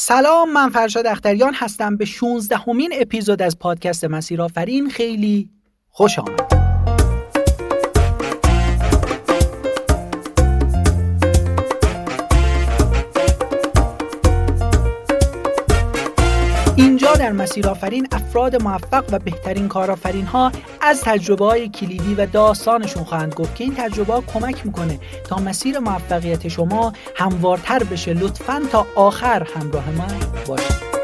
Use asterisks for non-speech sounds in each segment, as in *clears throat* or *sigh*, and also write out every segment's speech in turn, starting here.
سلام من فرشاد اختریان هستم. به 16 همین اپیزود از پادکست مسیر آفرین خیلی خوش آمد در مسیر آفرین افراد موفق و بهترین کارآفرین ها از تجربه های کلیدی و داستانشون خواهند گفت که این تجربه ها کمک می‌کنه تا مسیر موفقیت شما هموارتر بشه. لطفا تا آخر همراه من باشید.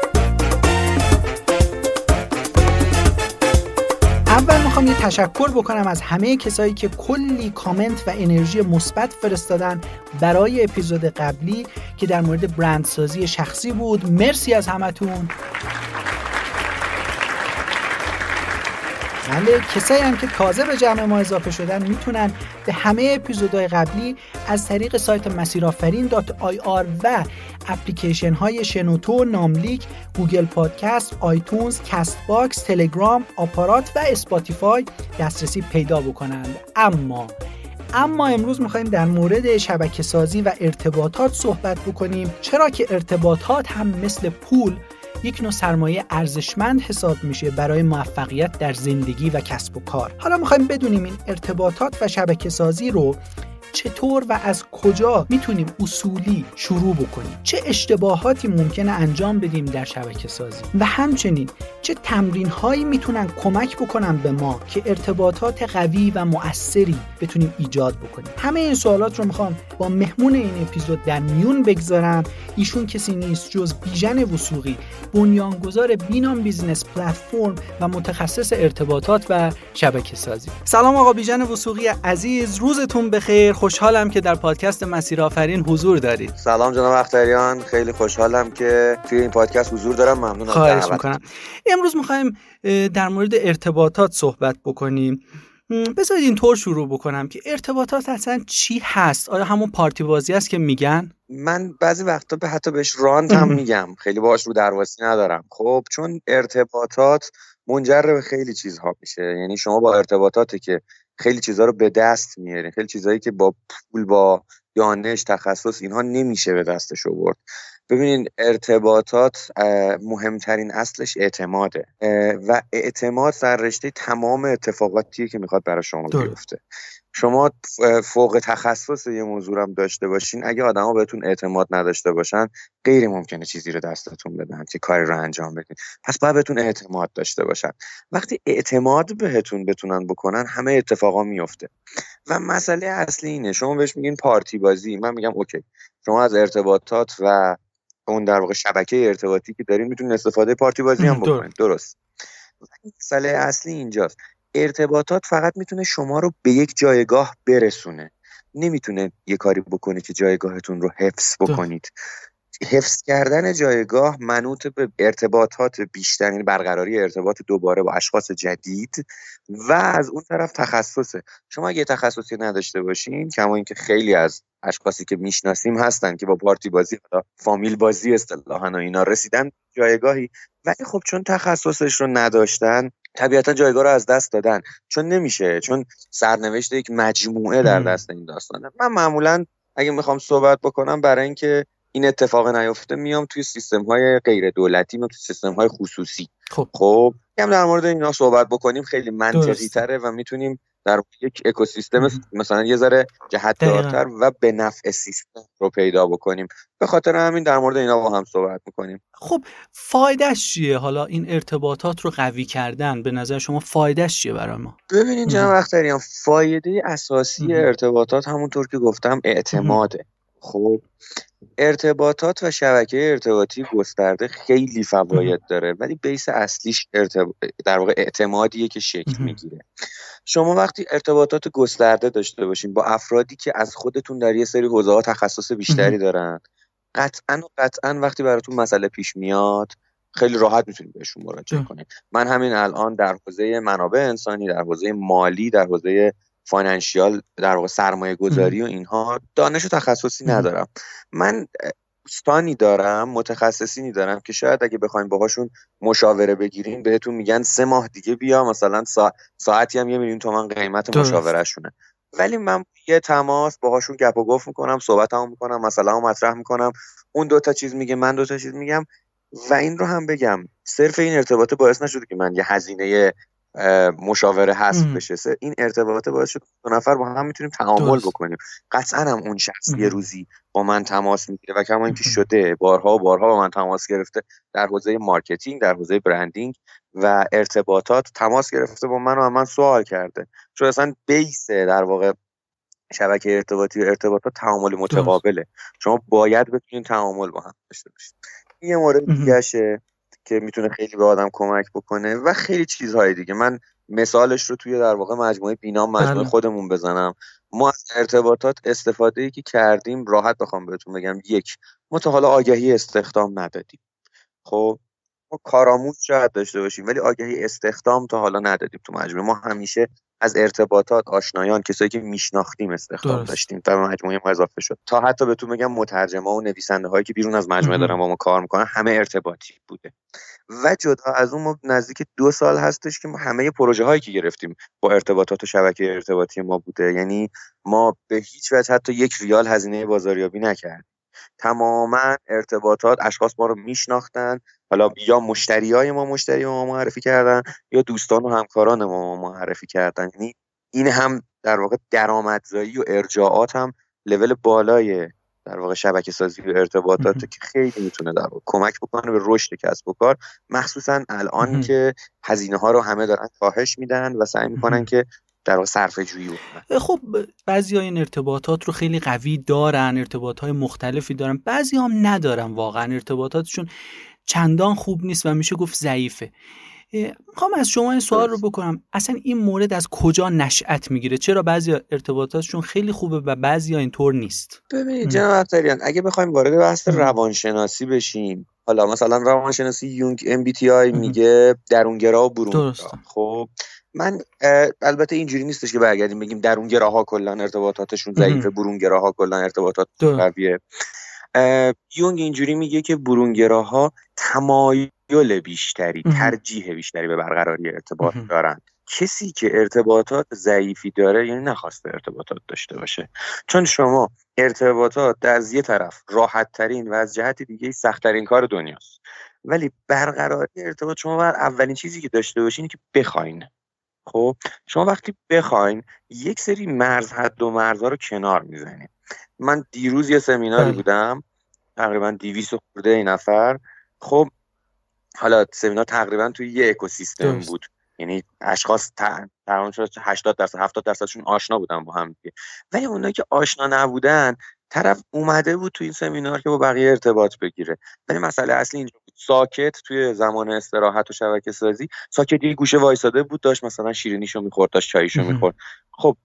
اول می‌خوام یه تشکر بکنم از همه کسایی که کلی کامنت و انرژی مثبت فرستادن برای اپیزود قبلی که در مورد برندسازی شخصی بود. مرسی از همتون. بله کسایی هم که تازه به جمع ما اضافه شدن می‌تونن به همه اپیزودهای قبلی از طریق سایت مسیرآفرین آی آر و اپلیکیشن های شنوتو، ناملیک، گوگل پادکست، آیتونز، کست باکس، تلگرام، آپارات و اسپاتیفای دسترسی پیدا بکنند. اما اما امروز می‌خوایم در مورد شبکه سازی و ارتباطات صحبت بکنیم چرا که ارتباطات هم مثل پول یک نوع سرمایه ارزشمند حساب میشه برای موفقیت در زندگی و کسب و کار. حالا می‌خوایم بدونیم این ارتباطات و شبکه سازی رو چطور و از کجا می‌تونیم اصولی شروع بکنیم؟ چه اشتباهاتی ممکنه انجام بدیم در شبکه سازی؟ و همچنین چه تمرین هایی می‌تونن کمک بکنن به ما که ارتباطات قوی و مؤثری بتونیم ایجاد بکنیم؟ همه این سوالات رو می‌خوام با مهمون این اپیزود در میون بگذارم. ایشون کسی نیست جز بیژن وثوقی بنیانگذار بینام business platform و متخصص ارتباطات و شبکه سازی. سلام آقا بیژن وثوقی عزیز روزتون بخیر. خوشحالم که در پادکست مسیر آفرین حضور دارید. سلام جناب اختریان. خیلی خوشحالم که توی این پادکست حضور دارم. ممنون خواهش می‌کنم. امروز می‌خوایم در مورد ارتباطات صحبت بکنیم. بذارید اینطور شروع بکنم که ارتباطات اصلا چی هست؟ آیا همون پارتی بازی است که میگن؟ من بعضی وقتا به حتی بهش راند هم *clears throat* میگم. خیلی باش رو درواسی ندارم. خب چون ارتباطات منجر به خیلی چیزها میشه. یعنی شما با ارتباطاتی که خیلی چیزها رو به دست میارین. خیلی چیزهایی که با پول با دانش تخصص اینها نمیشه به دستش آورد. ببینید ارتباطات مهمترین اصلش اعتماده. و اعتماد در رشته تمام اتفاقاتی که می‌خواد برای شما بیفته. شما فوق تخصص یه موضوع هم داشته باشین. اگه آدما بهتون اعتماد نداشته باشن غیر ممکنه چیزی رو دستتون بدن که کاری رو انجام بدین. پس باید بهتون اعتماد داشته باشن. وقتی اعتماد بهتون بتونن بکنن همه اتفاقا میفته. و مسئله اصلی اینه. شما بهش میگین پارتی بازی من میگم اوکی. شما از ارتباطات و اون در واقع شبکه ارتباطی که دارین می‌تونین استفاده پارتی بازی هم *laughs* بکنید درست. مسئله اصلی اینجاست. ارتباطات فقط می‌تونه شما رو به یک جایگاه برسونه. نمی‌تونه یه کاری بکنه که جایگاهتون رو حفظ بکنید. حفظ کردن جایگاه منوط به ارتباطات بیشتر یعنی برقراری ارتباط دوباره با اشخاص جدید و از اون طرف تخصصه. شما اگه تخصصی نداشته باشین کما اینکه خیلی از اشخاصی که می‌شناسیم هستن که با پارتی بازی فامیل بازی اصطلاحا و اینا رسیدن جایگاهی. ولی خب چون تخصصش رو نداشتن طبیعتا جایگاه رو از دست دادن. چون نمیشه چون سرنوشت یک مجموعه در دست این داستانه. من معمولا اگه می‌خوام صحبت بکنم برای اینکه این اتفاق نیفته میام توی سیستم های غیر دولتی میام توی سیستم های خصوصی. خب. خب هم در مورد اینا صحبت بکنیم خیلی منطقی تره و می‌تونیم در یک اکوسیستم مثلا یه ذره جهت دارتر و به نفع سیستم رو پیدا بکنیم. به خاطر همین در مورد اینا با هم صحبت می‌کنیم. خب فایدهش چیه؟ حالا این ارتباطات رو قوی کردن به نظر شما فایدهش چیه برای ما؟ ببینید جناب اختریان فایده اساسی ارتباطات همونطور که گفتم اعتماده. خب ارتباطات و شبکه ارتباطی گسترده خیلی فواید داره ولی بیس اصلیش در واقع اعتمادیه که شکل می‌گیره. شما وقتی ارتباطات گسترده داشته باشین با افرادی که از خودتون در یه سری حوزه ها تخصص بیشتری دارن قطعا و قطعا وقتی براتون مسئله پیش میاد خیلی راحت می‌تونید بهشون مراجعه کنید. من همین الان در حوزه منابع انسانی در حوزه مالی در حوزه فاینانشیال در واقع سرمایه گذاری و اینها دانش و تخصصی ندارم. من دوستانی دارم متخصصینی دارم که شاید اگه بخوایم باهاشون مشاوره بگیریم بهتون میگن سه ماه دیگه بیا مثلا سا... ساعتی هم یه میلیون تومن قیمت مشاورهشونه. ولی من یه تماس باهاشون گپ و گفت می‌کنم صحبت می‌کنم مثلا مطرح می‌کنم. اون دوتا چیز میگه من دوتا چیز میگم. و این رو هم بگم صرف این ارتباط باعث نشده که من یه هزینه مشاوره حذف بشه. این ارتباطه باعث شد دو نفر با هم می‌تونیم تعامل بکنیم. قطعا هم اون شخص یه روزی با من تماس می‌گیره و کما اینکه شده بارها و بارها با من تماس گرفته در حوزه marketing در حوزه branding و ارتباطات تماس گرفته با من و من سوال کرده. چون اصلا بیس در واقع شبکه ارتباطی و ارتباطات تعامل متقابله. شما باید بتونید تعامل با هم داشته باشید. یه مورد دیگه که می‌تونه خیلی به آدم کمک بکنه و خیلی چیزهای دیگه. من مثالش رو توی در واقع مجموعه بینام مجموعه بله. خودمون بزنم. ما از ارتباطات استفاده ای که کردیم راحت بخوام بهتون بگم. یک ما تا حالا آگهی استخدام ندادیم. خب؟ ما کارآموز شاید داشته باشیم ولی آگهی استخدام تا حالا ندادیم تو مجموعه. ما همیشه از ارتباطات آشنایان کسایی که میشناختیم استخدام داشتیم تا مجموعه ما اضافه شد. تا حتی بهتون بگم مترجمه و نویسنده هایی که بیرون از مجموعه دارن با ما کار می‌کنن همه ارتباطی بوده. و جدا از اون ما نزدیک دو سال هستش که ما همه پروژه هایی که گرفتیم با ارتباطات و شبکه ارتباطی ما بوده. یعنی ما به هیچ وجه حتی یک ریال هزینه بازاریابی نکردیم. تماما ارتباطات اشخاص ما رو میشناختن. حالا یا مشتری های ما مشتری ما معرفی کردن یا دوستان و همکاران ما معرفی کردن. یعنی این هم در واقع درآمدزایی و ارجاعات هم لول بالای در واقع شبکه سازی و ارتباطات که خیلی می‌تونه در واقع کمک بکنه به رشد کسب و کار. مخصوصا الان که هزینه ها رو همه دارن کاهش میدن و سعی می‌کنن که در واقع صرفه جویی بکنن خب بعضی ها این ارتباطات رو خیلی قوی دارن ارتباط های مختلفی دارن. بعضی هم ندارن واقعا ارتباطاتشون. چندان خوب نیست و میشه گفت ضعیفه. می‌خوام از شما این سوال رو بکنم. اصلا این مورد از کجا نشأت می‌گیره؟ چرا بعضی ارتباطاتشون خیلی خوبه و بعضی ها اینطور نیست؟ ببینید جناب عطاریان اگه بخوایم وارد بحث روانشناسی بشیم حالا مثلا روانشناسی یونگ ام بی تی آی میگه درونگرا و برونگرا. خب من البته اینجوری نیستش که برگردیم بگیم درونگراها کلا ارتباطاتشون ضعیفه برونگراها کلا ارتباطات قویه. یونگ اینجوری میگه که برونگراها تمایل بیشتری ترجیح بیشتری به برقراری ارتباط دارن. کسی که ارتباطات ضعیفی داره یعنی نخواسته ارتباطات داشته باشه. چون شما ارتباطات در از یه طرف راحت ترین و از جهت دیگه سخت ترین کار دنیاست. ولی برقراری ارتباط شما بر اولین چیزی که داشته باشین که بخواین. خب شما وقتی بخواین یک سری مرز حد و مرزها رو کنار می‌زنید من دیروز یه سمیناری بله. بودم تقریبا 200 خورده این نفر. خب حالا سمینار تقریبا توی یه اکوسیستم بود. یعنی اشخاص تقریبا 80 درصد 70 درصدشون آشنا بودن با هم دیگه. ولی اونایی که آشنا نبودن طرف اومده بود توی این سمینار که با بقیه ارتباط بگیره. ولی مسئله اصلی اینجا بود. ساکت توی زمان استراحت و شبکه سازی ساکت یه گوشه وایساده بود داشت مثلا شیرینیشو می‌خورد داشت چاییشو می‌خورد. خب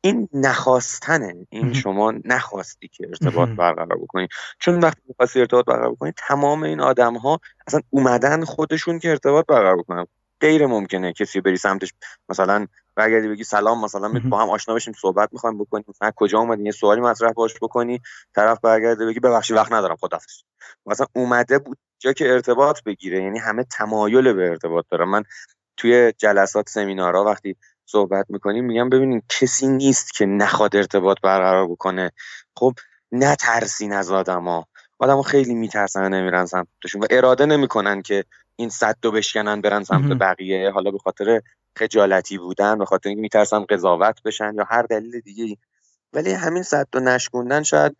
این نخواستنه. این شما نخواستی که ارتباط برقرار بکنی. چون وقتی می‌خواستی ارتباط برقرار بکنی تمام این آدم ها اصلا اومدن خودشون که ارتباط برقرار بکنن. غیر ممکنه کسی بری سمتش مثلا برگردی بگی سلام مثلا با هم آشنا بشیم صحبت می‌خوایم بکنیم. مثلا کجا اومدی؟ یه سوالی مطرح باش بکنی. طرف برگرده بگی ببخشید وقت ندارم خدافظ. مثلا اومده بود جا که ارتباط بگیره یعنی همه تمایل به ارتباط دارن. من توی جلسات سمینارها وقتی صحبت می‌کنیم میگم ببینید کسی نیست که نخواد ارتباط برقرار بکنه. خب نترسین از آدما. آدما خیلی میترسن نمیرن سمتشون و اراده نمی‌کنن که این صد دو بشکنن برن سمت بقیه. حالا به خاطر خجالتی بودن به خاطر اینکه میترسن قضاوت بشن یا هر دلیل دیگه ولی همین صد دو نشکوندن شاید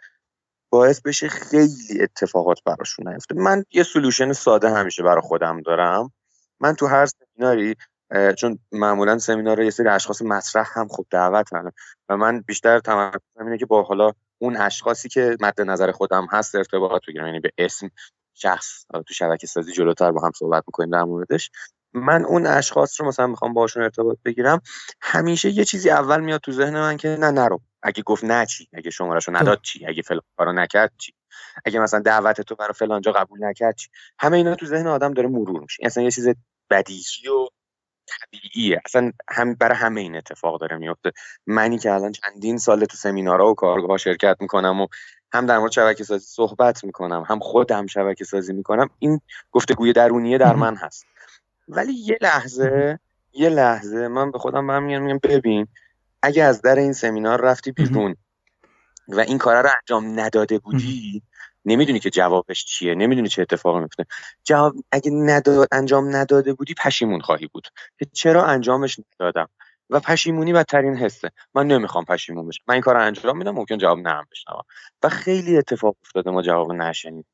باعث بشه خیلی اتفاقات براشون نیفته. من یه سلوشن ساده همیشه برای خودم دارم. من تو هر سمیناری چون معمولا سمینار یه سری اشخاص مطرح هم خوب دعوت هم. و من بیشتر تمرکزم اینه که با حالا اون اشخاصی که مد نظر خودم هست ارتباط بگیرم. یعنی به اسم شخص تو شبکه سازی جلوتر با هم صحبت می‌کنیم در موردش. من اون اشخاص رو مثلا می‌خوام باشون ارتباط بگیرم همیشه یه چیزی اول میاد تو ذهن من که نه نرو. اگه گفت نه چی؟ اگه شمارهشو نداد چی؟ اگه فلان کارو نکرد چی؟ اگه مثلا دعوت تو برای فلانجا قبول نکرد چی؟ همه اینا تو ذهن آدم داره مرور میشه. اصلا یه چیز بدیهی و طبیعیه. اصلا هم برای همه این اتفاق داره میفته. منی که الان چندین سال تو سمینارها و کارگاه شرکت می‌کنم و هم در مورد شبکه سازی صحبت می‌کنم هم خودم شبکه سازی می‌کنم این گفتگوی درونیه در من هست. ولی یه لحظه یه لحظه من به خودم برمیگردم میگم ببین اگه از در این سمینار رفتی بیرون و این کارا رو انجام نداده بودی نمی‌دونی که جوابش چیه نمی‌دونی چه اتفاقی میفته. جواب اگه نداد انجام نداده بودی پشیمون خواهی بود. که چرا انجامش ندادم؟ و پشیمونی بدترین حسه. من نمی‌خوام پشیمون بشم. من این کار رو انجام میدم ممکن جواب نه بشنوم. و خیلی اتفاق افتاده ما جواب نشنید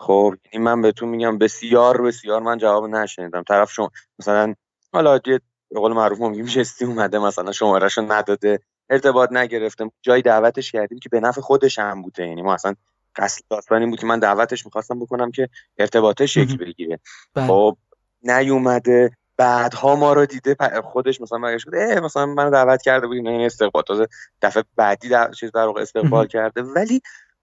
خب یعنی من بهتون میگم بسیار بسیار من جواب نشنیدم. طرف شما مثلا حالا یه به قول معروف میگیم اومده مثلا شمارهشو نداده ارتباط نگرفته. جای دعوتش کردیم که به نفع خودش هم بوده. یعنی ما اصلا قصد داستان این بود که من دعوتش می‌خواستم بکنم که ارتباطش شکل بگیره. بله. خب نیومده بعدها ما رو دیده خودش مثلا برگشت اه مثلا من دعوت کرده بودیم این استقبال. تازه دفعه بعدی در چیز در واقع استقبال کرده. ولی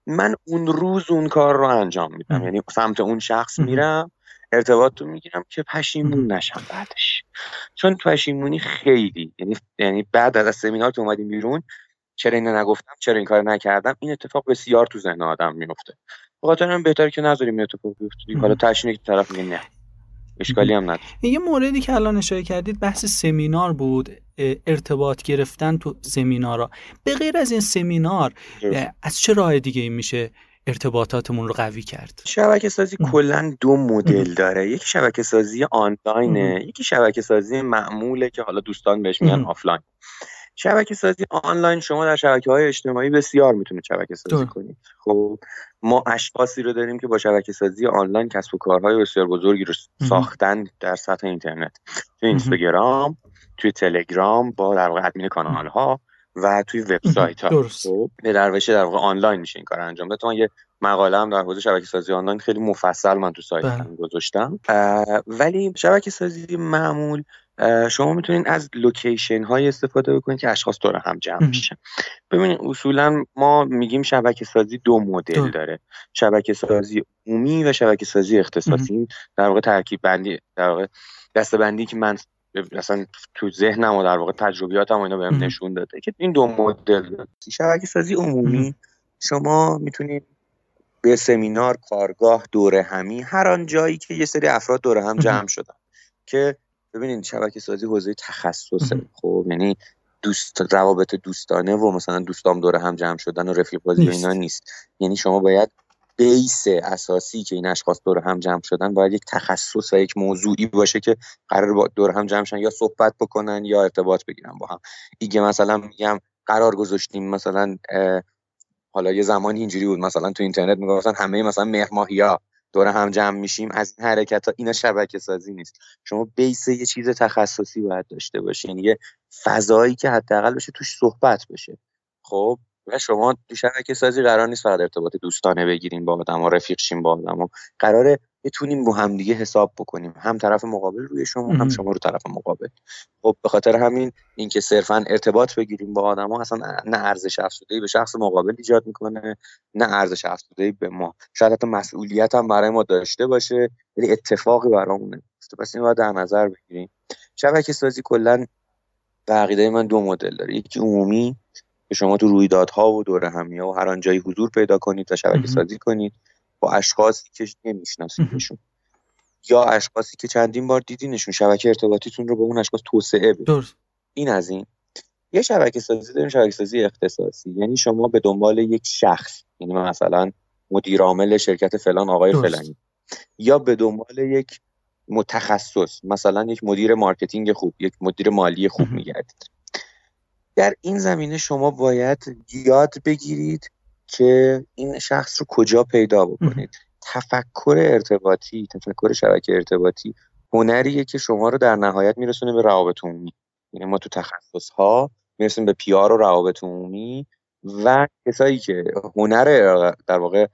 من اون روز اون کار رو انجام میدم. یعنی سمت اون شخص میرم ارتباط رو می‌گیرم که پشیمون نشم بعدش. چون پشیمونی خیلی یعنی یعنی بعد از سمینار که اومدیم بیرون چرا اینو نگفتم چرا این کار نکردم این اتفاق بسیار تو ذهن آدم میفته بخاطر هم بهتر که نذاریم این اتفاق بیفته. حالا تهش اینه که طرف میگه نه. اشکالی هم نداره. یه موردی که الان اشاره کردید بحث سمینار بود ارتباط گرفتن تو سمینارا. به غیر از این سمینار از چه راه دیگه این میشه ارتباطاتمون رو قوی کرد؟ شبکه سازی کلا دو مدل داره. یکی شبکه سازی آنلاینه یکی شبکه سازی معموله که حالا دوستان بهش میگن آفلاین. شبکه سازی آنلاین شما در شبکه های اجتماعی بسیار می‌تونید شبکه سازی کنید. خب ما اشخاصی رو داریم که با شبکه سازی آنلاین کسب و کارهای بسیار بزرگی رو ساختن در سطح اینترنت توی اینستاگرام توی تلگرام با در واقع ادمین کانال ها و توی وبسایت ها خب به دروشه در واقع آنلاین میشه این کار انجام داد. یه مقاله هم در حوزه شبکه سازی آنلاین خیلی مفصل من تو سایت بله. گذاشتم. ولی شبکه سازی معمول شما می‌تونید از لوکیشن های استفاده بکنید که اشخاص دور هم جمع میشن ببینید اصولا ما میگیم شبکه سازی دو مدل داره. شبکه سازی عمومی و شبکه سازی اختصاصی. در واقع ترکیب بندی در واقع دسته بندی که من اصلا تو ذهنم و در واقع تجربیاتم و اینا بهم نشون داده که این دو مدل شبکه سازی عمومی شما می‌تونید به سمینار کارگاه دوره همی هر آن جایی که یه سری افراد دوره هم جمع شدن که ببینید شبکه سازی حوزه تخصصه. خب یعنی دوست روابط دوستانه و مثلا دوستام دوره هم جمع شدن و رفیق بازی و اینا نیست. یعنی شما باید بیس اساسی که این اشخاص دور هم جمع شدن باید یک تخصص و یک موضوعی باشه که قرار با دور هم جمع شن یا صحبت بکنن یا ارتباط بگیرن با هم. ایگه مثلا میگم قرار گذاشتیم مثلا حالا یه زمانی اینجوری بود مثلا تو اینترنت می‌گفتن همه مثلا مهر ماهیا. دور هم جمع میشیم از این حرکت ها اینا شبکه سازی نیست. شما بیس یه چیز تخصصی باید داشته باشین یعنی یه فضایی که حداقل بشه توش صحبت بشه. خب؟ و شما تو شبکه سازی قرار نیست فقط ارتباط دوستانه بگیریم با آدم و رفیق شیم با آدم و قراره بتونیم با هم دیگه حساب بکنیم. هم طرف مقابل روی شما هم شما رو طرف مقابل. خب به خاطر همین اینکه صرفا ارتباط بگیریم با آدما اصلا نه ارزش افزوده به شخص مقابل ایجاد می‌کنه نه ارزش افزوده به ما. شاید حتی مسئولیت هم برای ما داشته باشه ولی اتفاقی برامونه پس این در نظر بگیریم. شبکه سازی کلا به من دو مدل داره. یکی عمومی که شما تو رویدادها و دور همیه و هر آن حضور پیدا کنید و شبکه سازی کنید. با اشخاصی که نمیشناسیدشون یا اشخاصی که چندین بار دیدینشون شبکه ارتباطیتون رو به اون اشخاص توسعه بدید این از این. یه شبکه سازی داریم شبکه سازی اختصاصی. یعنی شما به دنبال یک شخص یعنی مثلا مدیر عامل شرکت فلان آقای فلانی یا به دنبال یک متخصص مثلا یک مدیر marketing خوب یک مدیر مالی خوب میگردید. در این زمینه شما باید یاد بگیرید که این شخص رو کجا پیدا بکنید. تفکر ارتباطی تفکر شبکه ارتباطی هنریه که شما رو در نهایت میرسونه به روابط عمومی. یعنی ما تو تخصص ها می‌رسیم به پیار و روابط عمومی و کسایی که هنر در واقع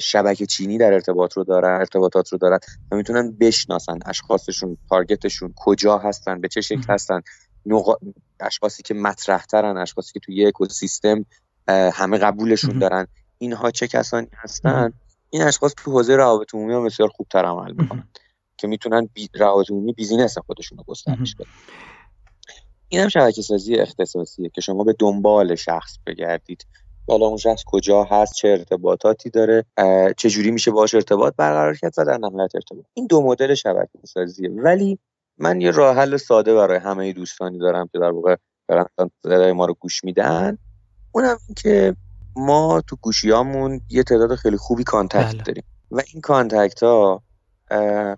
شبکه چینی در ارتباط رو دارن ارتباطات رو دارن و می‌تونن بشناسن اشخاصشون تارگتشون کجا هستن به چه شکل هستن نوع اشخاصی که مطرح ترن اشخاصی که توی اکوسیستم همه قبولشون دارن. اینها چه کسانی هستن؟ این اشخاص تو حوزه روابط عمومی هم بسیار خوبتر عمل می‌کنن که می‌تونن بی... روابط عمومی بیزینس خودشون رو گسترش بدن. این هم شبکه سازی اختصاصیه که شما به دنبال شخص بگردید. حالا اون شخص کجا هست؟ چه ارتباطاتی داره؟ چه جوری میشه باش ارتباط برقرار کرد و در نهایت ارتباط. این دو مدل شبکه سازیه ولی من یه راه حل ساده برای همه دوستانی دارم که در واقع دارن ما رو گوش میدن. اونم که ما تو گوشیامون یه تعداد خیلی خوبی contact بله. داریم. و این contact ها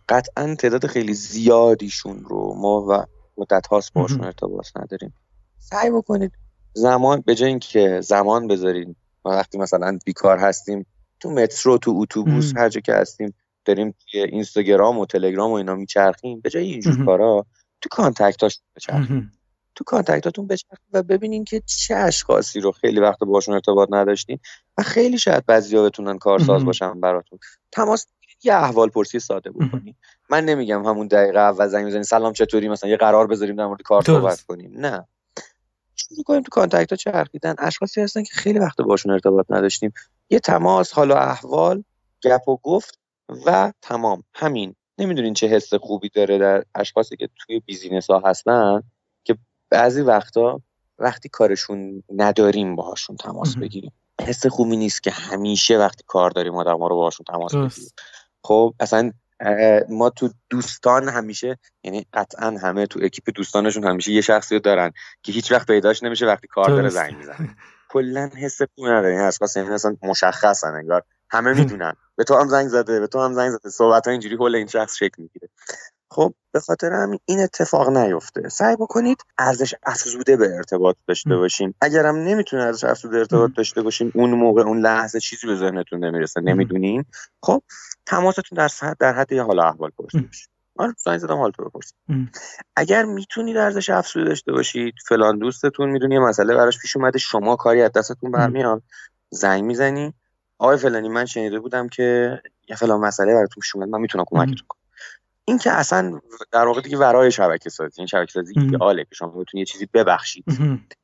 قطعا تعداد خیلی زیادیشون رو ما و مدت هاست باشون ارتباط نداریم. سعی بکنید. زمان به جای اینکه زمان بذارین وقتی مثلا بیکار هستیم تو مترو تو اتوبوس هر جا که هستیم داریم توی اینستاگرام و تلگرام و اینا میچرخیم. به جای اینجور کارا تو contact اش بچرخیم تو contact اتون بچرخیم و ببینین که چه اشخاصی رو خیلی وقت باشون ارتباط نداشتین و خیلی شاید بعضیا بتونن کارساز باشن براتون. تماس یه احوال پرسی ساده بکنین. من نمیگم همون دقیقه اول زنگ بزنین سلام چطوری؟ مثلا یه قرار بذاریم در مورد کار صحبت کنیم. نه. شروع کنیم تو contact ها چرخیدن. اشخاصی هستن که خیلی وقت باشون ارتباط نداشتیم. یه تماس حالا احوال گپ و گفت و تمام. همین. نمی‌دونین چه حس خوبی داره در اشخاصی که توی business ها هستن. بعضی وقتا وقتی کارشون نداریم باهاشون تماس بگیریم. حس خوبی نیست که همیشه وقتی کار داریم آدم ما رو باهاشون تماس بگیریم. خب اصلا ما تو دوستان همیشه یعنی قطعا همه تو اکیپ دوستانشون همیشه یه شخصی رو دارن که هیچ وقت پیداش نمیشه وقتی کار داره زنگ می‌زنه. *laughs* کلا حس خوبی نداره این اشخاص یعنی اصلا مشخصن انگار. همه می‌دونن. به تو هم زنگ زده به تو هم زنگ زده. صحبت ها اینجوری حول این شخص شکل می‌گیره. خب به خاطر همین این اتفاق نیفته. سعی بکنید ارزش افزوده به ارتباط داشته باشین. اگرم نمی‌تونه ارزش افزوده ارتباط داشته باشین اون موقع اون لحظه چیزی به ذهنتون نمی‌رسه نمی‌دونین. خب تماستون در حد در حد یه حال احوال پرسید من زنگ زدم اگر می‌تونید ارزش افزوده داشته باشید فلان دوستتون می‌دونی یه مسئله براش پیش اومده شما کاری از دستتون برمیاد زنگ می‌زنی. آقای فلانی من شنیده بودم که یه فلان مسئله براتون پیش اومد من می‌تونم کمکتون کنم. این که اصلا در واقع دیگه ورای شبکه سازی این شبکه سازی ایدئاله که شما بتونید یه چیزی ببخشید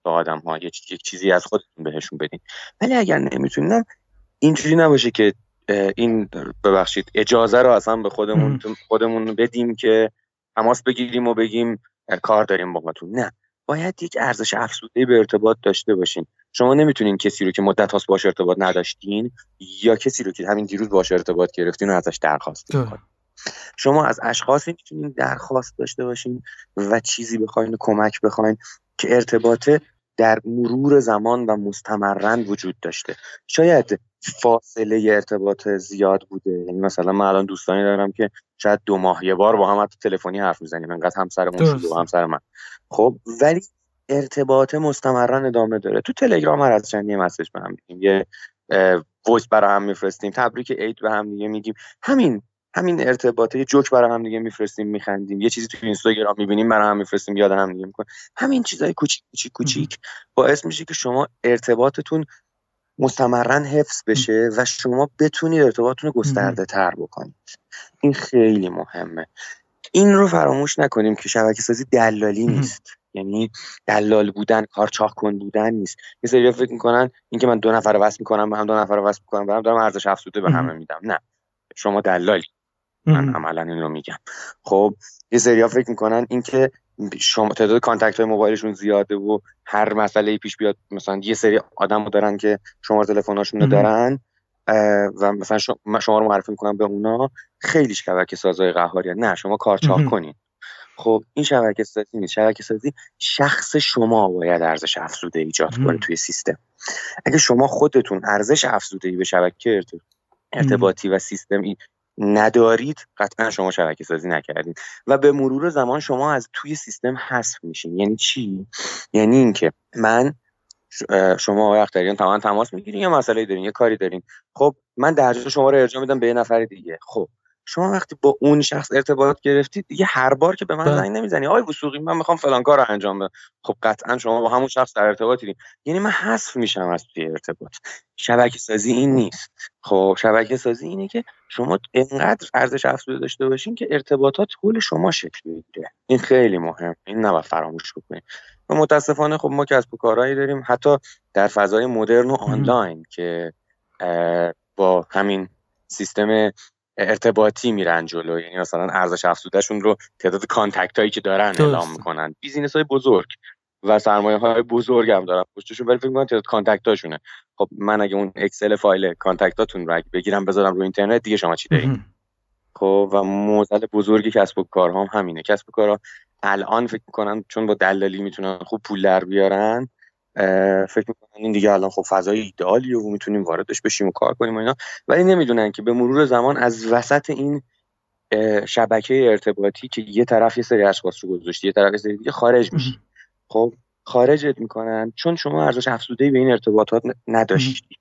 به آدم ها یه چیزی از خودتون بهشون بدین. ولی اگر نمی‌تونید اینجوری نباشه که این ببخشید اجازه رو اصلا به خودمون خودمون بدیم که تماس بگیریم و بگیم کار داریم باهاتون نه. باید یک ارزش افزوده به ارتباط داشته باشین. شما نمی‌تونین کسی رو که مدت هاست باش ارتباط نداشتین یا کسی رو که همین دیروز باش ارتباط گرفتین و ازش درخواست کنید شما از اشخاصی می‌تونین درخواست داشته باشین و چیزی بخواین کمک بخواین که ارتباطه در مرور زمان و مستمرن وجود داشته. شاید فاصله ارتباط زیاد بوده. یعنی مثلا من الان دوستانی دارم که شاید دو ماه یه بار با هم حتی تلفنی حرف می‌زنیم. انقدر همسرمون شده و همسر من. خب ولی ارتباط مستمرن ادامه داره. تو تلگرام هر از چندی مسیج به هم یه وایس برای هم میفرستیم. تبریک عید به هم دیگه میگیم. همین همین ارتباطه. یه جوک برای هم دیگه میفرستیم میخندیم. یه چیزی تو اینستاگرام می‌بینیم برای هم میفرستیم یاد هم دیگه می‌کنیم همین چیزای کوچیک کوچیک کوچیک باعث میشه که شما ارتباطتون مستمرا حفظ بشه و شما بتونید ارتباطتون رو گسترده تر بکنید. این خیلی مهمه. این رو فراموش نکنیم که شبکه سازی دلالی نیست. یعنی دلال بودن کار چاق کن بودن نیست. یه سری فکر می‌کنن اینکه من دو نفر وصل می‌کنم به هم دو نفر وصل می‌کنم به هم دارم ارزش افزوده به همه میدم. نه. شما دلالی. من عملا این رو میگم. خب یه سری فکر می‌کنن اینکه شما تعداد کانتکت های موبایلشون زیاده و هر مسئله پیش بیاد مثلا یه سری آدم دارن که شما تلفن‌هاشون رو دارن و مثلا شما رو معرفی می‌کنن به اونا خیلی شبکه سازای قهاری نه شما کار چاق کنین. خب این شبکه سازی نیست. شبکه سازی شخص شما باید ارزش افزوده ایجاد کنه توی سیستم. اگه شما خودتون ارزش افزوده ای به شبکه ارتباطی و سیستمی ندارید قطعا شما شبکه سازی نکردید. و به مرور زمان شما از توی سیستم حذف میشین. یعنی چی؟ یعنی اینکه من شما آقای اختریان تمام تماس می‌گیرین یه مسئله دارین یه کاری دارین. خب من درجا شما رو ارجاع میدم به یه نفر دیگه. خب شما وقتی با اون شخص ارتباط گرفتید دیگه هر بار که به من بله. زنگ نمی‌زنی آقای وسوقی من می‌خوام فلان کار رو انجام بدم. خب قطعا شما با همون شخص در ارتباطی یعنی من حذف میشم از توی ارتباط. شبکه سازی این نیست. خب شبکه سازی اینه که شما انقدر ارزش افزوده داشته باشین که ارتباطات طول شما شکل بگیره. این خیلی مهم. این نباید فراموش بکنید و متاسفانه خب ما کسب و کارهایی داریم حتی در فضای مدرن و آنلاین که با همین سیستم ارتباطی میرن جلو. یعنی مثلا ارزش افزودهشون رو تعداد contact هایی که دارن اعلام می‌کنن. business های بزرگ و سرمایه های بزرگ هم دارن. پشتشون ولی فکر می‌کنن تعداد contact هاشونه خب من اگه اون Excel file contact اتون رو بگیرم بذارم رو اینترنت دیگه شما چی دارین خب و معضل بزرگی کسب و کارها هم همینه. کسب و کارها الان فکر می‌کنن چون با دلالی می‌تونن خوب پول در بیارن فکر می‌کنن این دیگه الان خب فضای ایدئالیه و می‌تونیم واردش بشیم و کار کنیم و اینا. ولی نمی‌دونن که به مرور زمان از وسط این شبکه ارتباطی که یه طرف یه سری اشخاص رو گذاشتی یه طرف یه سری دیگه خارج میشی. خب خارجت می‌کنن چون شما ارزش افزوده به این ارتباطات نداشتی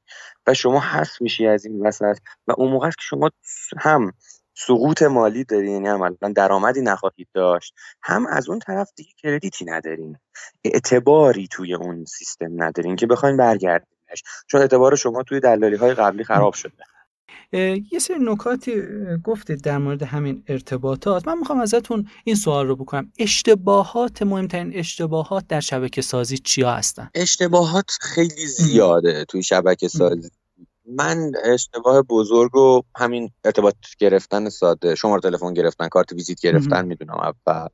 و شما حذف میشی از این وسط و اون موقع که شما هم سقوط مالی داری یعنی هم درآمدی نخواهید داشت. هم از اون طرف دیگه کردیتی ندارین. اعتباری توی اون سیستم ندارین که بخواین برگردینش. چون اعتبار شما توی دلالی های قبلی خراب شده. یه سری نکاتی گفتید در مورد همین ارتباطات. من می‌خوام ازتون این سوال رو بکنم. اشتباهات مهمترین اشتباهات در شبکه سازی چیا هستن؟ اشتباهات خیلی زیاده توی شبکه سازی من اشتباه بزرگ و همین ارتباط گرفتن ساده شماره تلفن گرفتن کارت ویزیت گرفتن می‌دونم اول.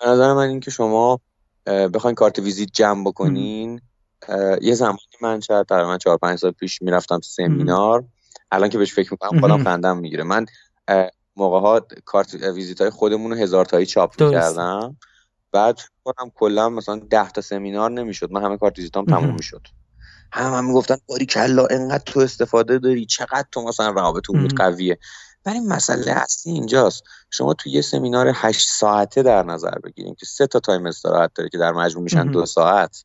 به نظر من اینکه شما بخواین کارت ویزیت جمع بکنین یه زمانی من شاید تقریبا 4 5 سال پیش می‌رفتم سمینار. الان که بهش فکر می‌کنم خودم خندم می‌گیره. من موقع ها کارت ویزیت های خودمون رو هزار تایی چاپ کردم بعد کنم کلا مثلا 10 تا سمینار نمی‌شد. من همه کارت ویزیتام تموم می‌شد. هم هم می‌گفتن باریکلا انقدر تو استفاده داری چقدر تو مثلا روابط بود قویه. ولی مسئله اصلی اینجاست. شما تو یه سمینار هشت ساعته در نظر بگیریم که سه تا time استراحت داره که در مجموع میشن دو ساعت.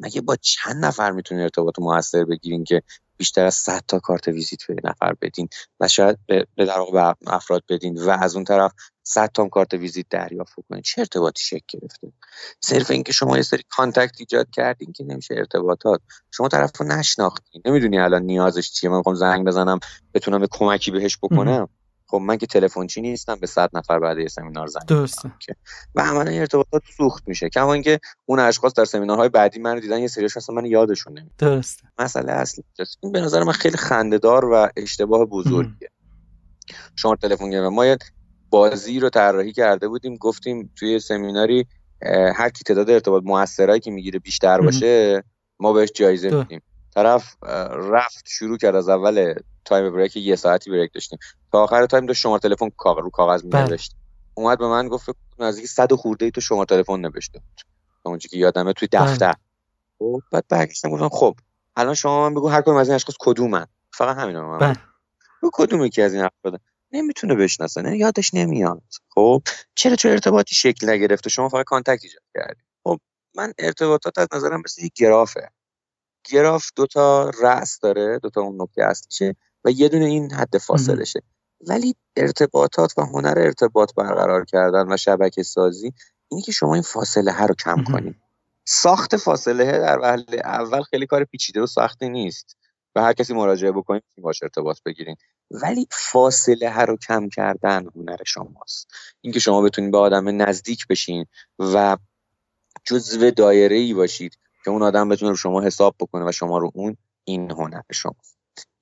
مگه با چند نفر می‌تونی ارتباط موثر بگیرین که بیشتر از 100 تا کارت ویزیت به نفر بدین و شاید به در واقع افراد بدین و از اون طرف 100 تا کارت ویزیت دریافت کنین چه ارتباطی شکل گرفته؟ صرف اینکه شما یه سری contact ایجاد کردین که نمیشه ارتباطات. شما طرف رو نشناختین. نمی‌دونی الان نیازش چیه. من می‌خوام زنگ بزنم بتونم به کمکی بهش بکنم. خب من که تلفنچی نیستم به صد نفر بعد یه سمینار زنگ درسته. و عملا ارتباطات سوخت میشه. کما اینکه اون اشخاص در سمینارهای بعدی منو دیدن یه سریش اصلا من یادشون نمیاد. درسته. مسئله اصلی. این به نظر من خیلی خندهدار و اشتباه بزرگیه. شما تلفن و ما یه بازی رو طراحی کرده بودیم. گفتیم توی سمیناری هر کی تعداد ارتباط موثرایی که می‌گیره بیشتر باشه ما بهش جایزه میدیم. طرف رفت شروع کرد از اول time break یه ساعتی break داشتیم. تا آخر time داشت شماره تلفن کاغذ رو کاغذ بله. می‌نوشت. اومد به من گفت نزدیک 100 خورده ای تو شماره تلفن نوشته بود. اونجا که یادمه توی بله. دفتر. خب بعد برگشتم گفتم خب الان شما من بگو هر کدوم از این اشخاص کدومن. فقط همینا من بله. کدومی که از این افراد نمی‌تونه بشناسه نه یادش نمیاد. خب چرا چه ارتباطی شکل نگرفته شما فقط contact ایجاد کردی. خب من ارتباطات از نظرم مثل یک گرافه. گراف دوتا رأس داره دوتا اون نکته اصلیشه و یه دونه این حد فاصله شه ولی ارتباطات و هنر ارتباط برقرار کردن و شبکه سازی اینی که شما این فاصله ها رو کم کنید ساخت فاصله در وهله اول خیلی کار پیچیده و سختی نیست و هر کسی مراجعه بکنید باش ارتباط بگیرین. ولی فاصله ها رو کم کردن هنر شماست. اینکه شما بتونید به آدم نزدیک بشین و جزو دایره ای باشید که اون آدم بتونه رو شما حساب بکنه و شما رو اون این هنر شما.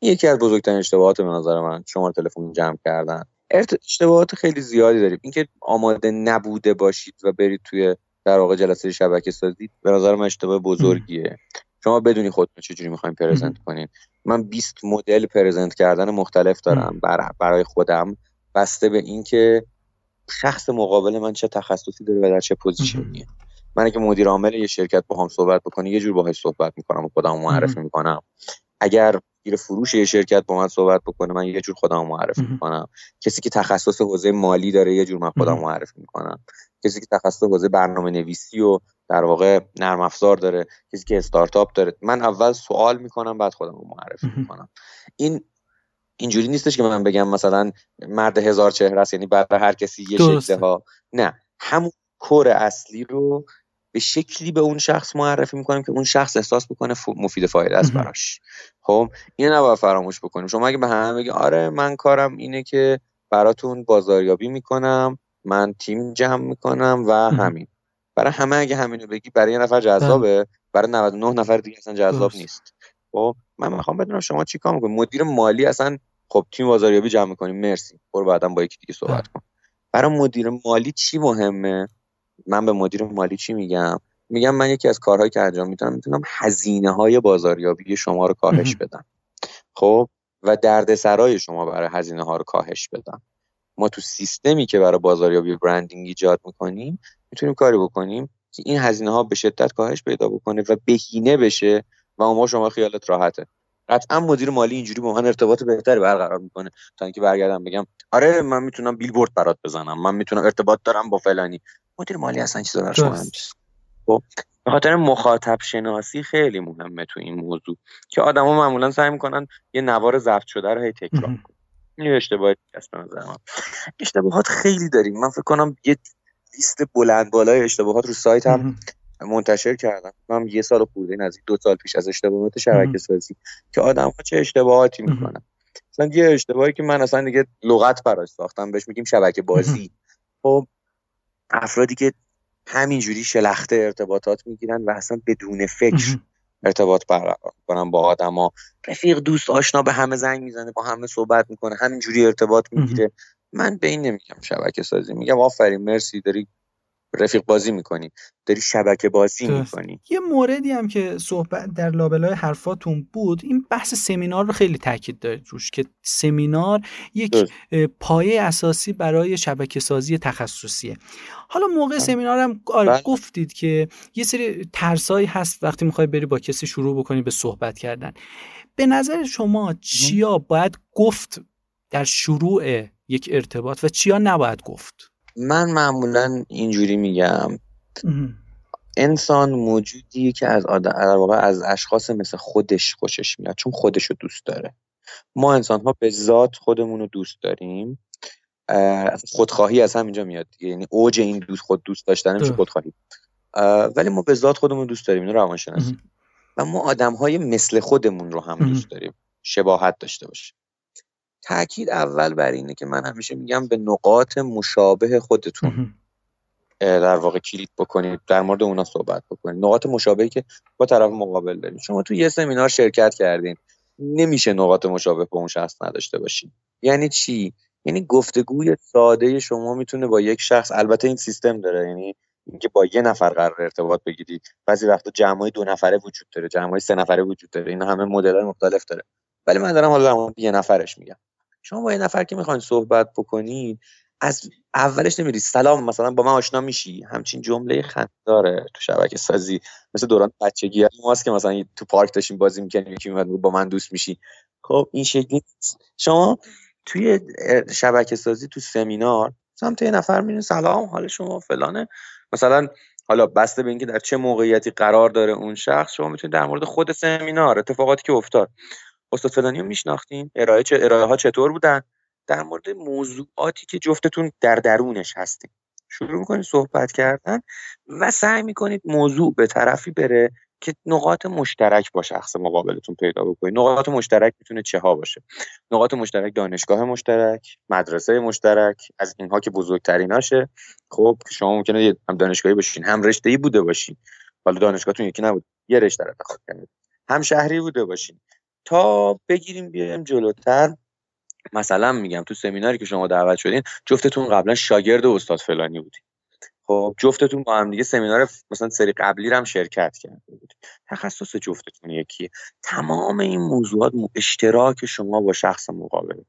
یکی از بزرگترین اشتباهات به نظر من شما تلفن جمع کردن. اشتباهات خیلی زیادی داریم. اینکه آماده نبوده باشید و برید توی در واقع جلسه شبکه سازی به نظر من اشتباه بزرگیه. شما بدونی خودتون چجوری می‌خواین present کنین. من 20 مدل present کردن مختلف دارم. برای خودم. بسته به اینکه شخص مقابل من چه تخصصی داره و در چه position یه من اگه مدیر عامل یه شرکت با هم صحبت بکنه یه جور باهاش صحبت می‌کنم و خودم معرفی می‌کنم. اگر مدیر فروش یه شرکت با من صحبت بکنه من یه جور خودم معرفی می‌کنم. کسی که تخصص حوزه مالی داره یه جور من خودم معرفی می‌کنم. کسی که تخصص حوزه برنامه نویسی و در واقع نرم افزار داره کسی که استارتاپ داره من اول سوال می‌کنم بعد خودم رو معرفی می‌کنم. این اینجوری نیستش که من بگم مثلا مرد هزار چهره است یعنی برای هر کسی یه شکله ها نه. همون کور اصلی رو به شکلی به اون شخص معرفی می‌کنیم که اون شخص احساس بکنه مفید فایده است براش. خب اینو نباید فراموش بکنیم. شما اگه به همه بگی آره من کارم اینه که براتون بازاریابی می‌کنم من تیم جمع می‌کنم و همین. برای همه اگه همینو بگی برای یه نفر جذابه بله. برای 99 نفر دیگه اصلا جذاب نیست. خب من می‌خوام بدونم شما چی کار می‌کنید؟ مدیر مالی اصلا خب تیم بازاریابی جمع می‌کنیم. مرسی. برو بعدا با یکی دیگه صحبت بله. کن. برای مدیر مالی چی مهمه؟ من به مدیر مالی چی میگم؟ میگم من یکی از کارهایی که انجام می‌تونم می‌تونم هزینه های بازاریابی شما رو کاهش بدم. خب؟ و دردسرای شما برای هزینه ها رو کاهش بدم. ما تو سیستمی که برای بازاریابی برندینگ ایجاد می‌کنیم می‌تونیم کاری بکنیم که این هزینه ها به شدت کاهش پیدا بکنه و بهینه بشه و اون شما خیالت راحته. قطعا مدیر مالی اینجوری با من ارتباط بهتری برقرار می‌کنه تا اینکه برگردم بگم آره من می‌تونم بیلبورد برات بزنم. من می‌تونم ارتباط دارم با فلانی. مدیر مالی اصلا چیزا برای شما خب به خاطر مخاطب شناسی خیلی مهمه تو این موضوع که آدما معمولا سعی می‌کنن یه نوار ضبط شده رو هی تکرار کنن. این اشتباهی است به اشتباهات خیلی داریم. من فکر کنم یه لیست بلند بالای اشتباهات رو سایت هم منتشر کردم. من یه سال خورده نزدیک دو سال پیش از اشتباهات شبکه سازی که آدم ها چه اشتباهاتی می‌کنن. مثلا یه اشتباهی که من اصلا دیگه لغت براش ساختم بهش میگیم شبکه بازی. خب افرادی که همینجوری شلخته ارتباطات می‌گیرن و اصلا بدون فکر ارتباط برقرار کنن با آدما رفیق دوست آشنا به همه زنگ می‌زنه با همه صحبت می‌کنه همینجوری ارتباط می‌گیره. من به این نمیگم شبکه سازی میگم آفرین مرسی داری رفیق بازی می‌کنی. داری شبکه بازی می‌کنی. یه موردی هم که صحبت در لابلای حرفاتون بود این بحث سمینار رو خیلی تاکید دارید روش که سمینار یک پایه اساسی برای شبکه سازی تخصصیه. حالا موقع سمینار هم آره بله. گفتید که یه سری ترسایی هست وقتی می‌خوای بری با کسی شروع بکنی به صحبت کردن. به نظر شما چیا باید گفت در شروع یک ارتباط و چیا نباید گفت؟ من معمولا اینجوری میگم. انسان موجودیه که از آدم واقع از اشخاص مثل خودش خوشش میاد چون خودش رو دوست داره. ما انسان ها به ذات خودمون رو دوست داریم. خودخواهی از همینجا میاد. یعنی اوج این دوست خود دوست داشتن میشه خودخواهی؟ ولی ما به ذات خودمون دوست داریم اینو روانشناسی. و ما آدم های مثل خودمون رو هم دوست داریم. شباهت داشته باشیم. تاکید اول بر اینه که من همیشه میگم به نقاط مشابه خودتون. در واقع کلیک بکنید در مورد اونا صحبت بکنید. نقاط مشابهی که با طرف مقابل دارید. شما تو یه سمینار شرکت کردین. نمیشه نقاط مشابه با اون شخص نداشته باشین. یعنی چی؟ یعنی گفتگوی ساده شما می‌تونه با یک شخص البته این سیستم داره. یعنی اینکه با یه نفر قرار ارتباط بگیرید. بعضی وقتا جمعای دو نفره وجود داره جمعای سه نفره وجود داره. این همه مدل مختلف داره. ولی من دارم حالا یه نفرش میگم. شما با یه نفر که می‌خواین صحبت بکنید از اولش نمیری. سلام مثلا با من آشنا میشی. همچین جمله داره تو شبکه سازی. مثل دوران بچگی. ماست که مثلا تو پارک داشتیم بازی می‌کنیم یکی میاد با من دوست میشی. خب این شکلی شما توی شبکه سازی تو سمینار سمت یه نفر میرین سلام حال شما فلانه. مثلا حالا بسته به اینکه در چه موقعیتی قرار داره اون شخص شما می‌تونید در مورد خود سمینار اتفاقاتی که افتاد. استاد فلانی رو میشناختین ارائه چه ارائه ها چطور بودن؟ در مورد موضوعاتی که جفتتون در درونش هستین. شروع می‌کنید صحبت کردن و سعی می‌کنید موضوع به طرفی بره که نقاط مشترک با شخص مقابلتون پیدا بکنید. نقاط مشترک می‌تونه چه ها باشه. نقاط مشترک دانشگاه مشترک مدرسه مشترک از اینها که بزرگتریناشه. خب شما ممکنه هم دانشگاهی باشین هم رشته ای بوده باشین. حالا دانشگاهتون یکی نبود یه رشته رو انتخاب کردید. هم شهری بوده باشین. تا بگیریم بیایم جلوتر. مثلا میگم تو سمیناری که شما دعوت شدین جفتتون قبلا شاگرد استاد فلانی بودین. خب جفتتون با هم دیگه سمینار مثلا سری قبلی رو هم شرکت کرده بودید تخصص جفتتون یکیه. تمام این موضوعات اشتراک شما با شخص مقابل.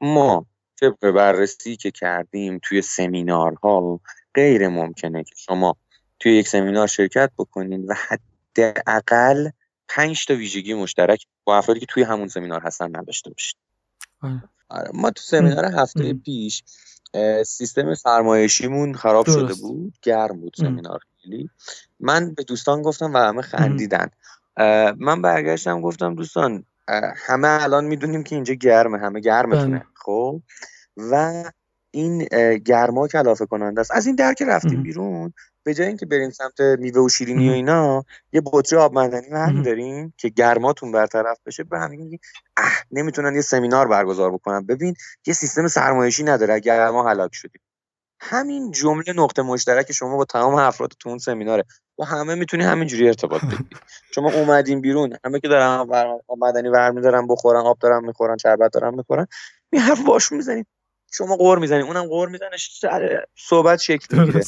ما طبق بررسی که کردیم توی سمینارها غیر ممکنه که شما توی یک سمینار شرکت بکنین و حداقل پنج تا ویژگی مشترک با افرادی که توی همون سمینار هستن نداشته باشید. آره. ما تو سمینار هفته پیش سیستم سرمایشیمون خراب شده بود گرم بود سمینار خیلی. من به دوستان گفتم و همه خندیدن. من برگشتم گفتم دوستان همه الان می‌دونیم که اینجا گرمه همه گرمتونه. بله. خب؟ و این گرما کلافه کننده است. از این درک رفتیم بیرون به جای اینکه بریم سمت میوه و شیرینی و اینا یه بطری آب معدنی هم داریم که گرماتون برطرف بشه به همین میگیم اه نمی‌تونن یه سمینار برگزار بکنن. ببین یه سیستم سرمایشی نداره اگر ما هلاک شدیم. همین جمله نقطه مشترک شما با تمام افراد تو اون سمیناره. با همه می‌تونی همینجوری ارتباط بگیری. شما اومدین بیرون همه که دارن آب معدنی ورمی بخورن آب دارن می‌خورن شربت دارن می‌خورن می حرف باش می‌زنید شما قور می‌زنید اونم قور می‌زنه صحبت شکل می‌گیره.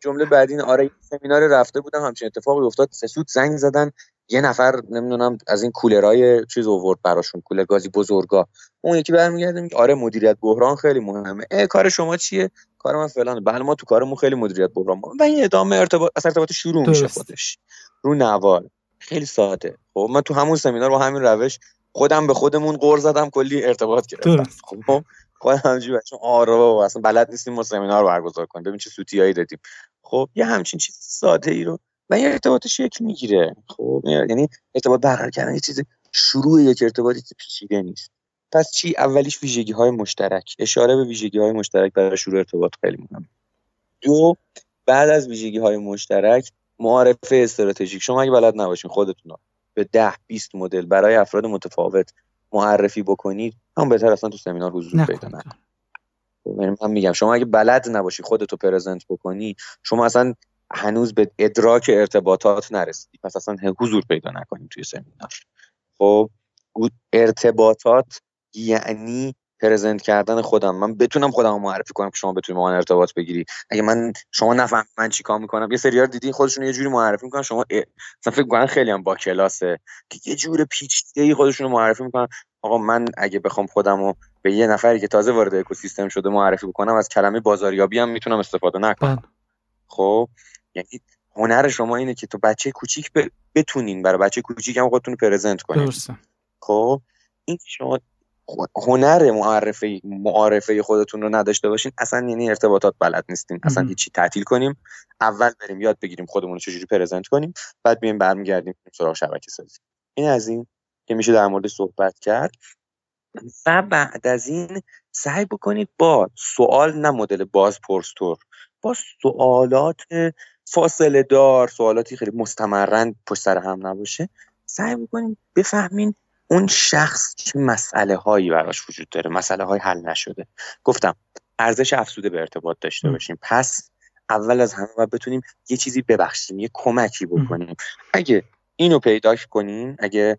جمله بعدی این آره سمینار رفته بودم همچین اتفاقی افتاد. سه سود زنگ زدن. یه نفر نمی‌دونم از این کولرای چیز اوورد براشون کولر گازی بزرگا. اون یکی برمیگرده میگه آره مدیریت بحران خیلی مهمه. اه کار شما چیه؟ کار من فلان بله ما تو کارمون خیلی مدیریت بحران و این ادامه ارتباط از ارتباط شروع میشه خودش. رو نوار خیلی ساده. خب من تو همون سمینار با همین روش خودم به خودمون قور زدم کلی ارتباط گرفتم. خب خودم همینجوری بچه‌ها آره بابا اصلا بلد نیستیم ما سمینار برگزار کنیم. ببین چه سوتیایی دادیم. خب یه همچین چیز ساده ای رو و این ارتباط شکل می‌گیره. خب یعنی ارتباط برقرار کردن یه چیز شروع یک ارتباطی پیچیده نیست. پس چی؟ اولیش ویژگی های مشترک. اشاره به ویژگی های مشترک برای شروع ارتباط خیلی مهم دو بعد از ویژگی های مشترک معارفه استراتژیک. شما اگه بلد نباشین خودتون به ده 20 مدل برای افراد متفاوت معرفی بکنید هم بهتر اصلا تو سمینار حضور پیدا نکنید. من میگم شما اگه بلد نباشی خودتو پرزنت بکنی شما اصلا هنوز به ادراک ارتباطات نرسیدی. پس اصلا حضور پیدا نکنید توی سمینار. خب ارتباطات یعنی پرزنت کردن خودم. من بتونم خودم معرفی کنم که شما بتونید با من ارتباط بگیری. اگه من شما نفهم من چیکار می‌کنم؟ یه سریار دیدین خودشون یه جوری معرفی می‌کنن شما مثلا فکر می‌کنن خیلی هم با کلاسه. که یه جور پیچیده ای خودشون معرفی می‌کنن. آقا من اگه بخوام خودم رو به یه نفری که تازه وارد اکوسیستم شده معرفی بکنم از کلمه بازاریابی هم می‌تونم استفاده نکنم. بله. خب یعنی هنر شما اینه که تو بچه کوچیک بتونین برای بچه کوچیک هم خودتون پرزنت کنین. خب این شما هنر معرفه معارفه خودتون رو نداشته باشین اصلا یعنی ارتباطات بلد نیستیم اصلا هیچی تعطیل کنیم. اول بریم یاد بگیریم خودمون رو چجوری پرزنت کنیم بعد بیایم برمیگردیم سراغ شبکه سازی این از این که میشه در مورد صحبت کرد. و بعد از این سعی بکنید با سوال نه مدل باز پرستور با سوالات فاصله دار سوالاتی خیلی مستمرن پشت سر هم نباشه سعی بکنید بفهمین اون شخص چه مسئله هایی براش وجود داره مسئله های حل نشده. گفتم ارزش افزوده به ارتباط داشته باشیم. پس اول از همه باید بتونیم یه چیزی ببخشیم یه کمکی بکنیم. اگه اینو پیدا کنیم اگه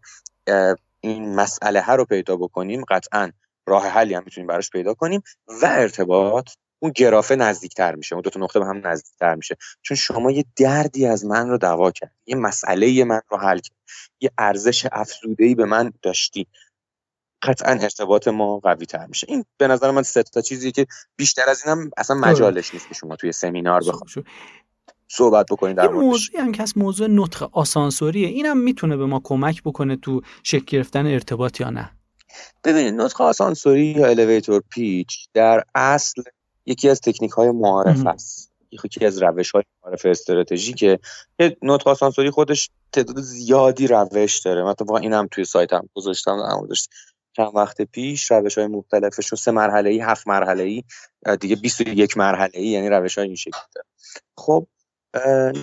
این مسئله ها رو پیدا بکنیم قطعا راه حلی هم می‌تونیم براش پیدا کنیم و ارتباط اون گرافه نزدیکتر میشه اون دو تا نقطه به هم نزدیکتر میشه. چون شما یه دردی از من رو دوا کرد یه مسئله من رو حل کرد یه ارزش افزوده ای به من داشتی. قطعا ارتباط ما قوی تر میشه. این به نظر من سه تا چیزی که بیشتر از اینم اصلا مجالش نیست که شما توی سمینار بخواید صحبت بکنید در موردش. موضوعی هم که از موضوع نطق آسانسوریه. اینم می‌تونه به ما کمک بکنه تو شکل گرفتن ارتباط یا نه. ببینید نطق آسانسوری یا الیویتور پیچ در اصل یکی از تکنیک های معارف است. یکی از روش های معارف استراتژیکه که نطق آسانسوری خودش تعداد زیادی روش داره. من این اینم توی سایتم گذاشتم در موردش. چند وقت پیش روش های مختلفش سه مرحله ای هفت مرحله ای دیگه 21 مرحله ای یعنی روش های این شکلی داره. خب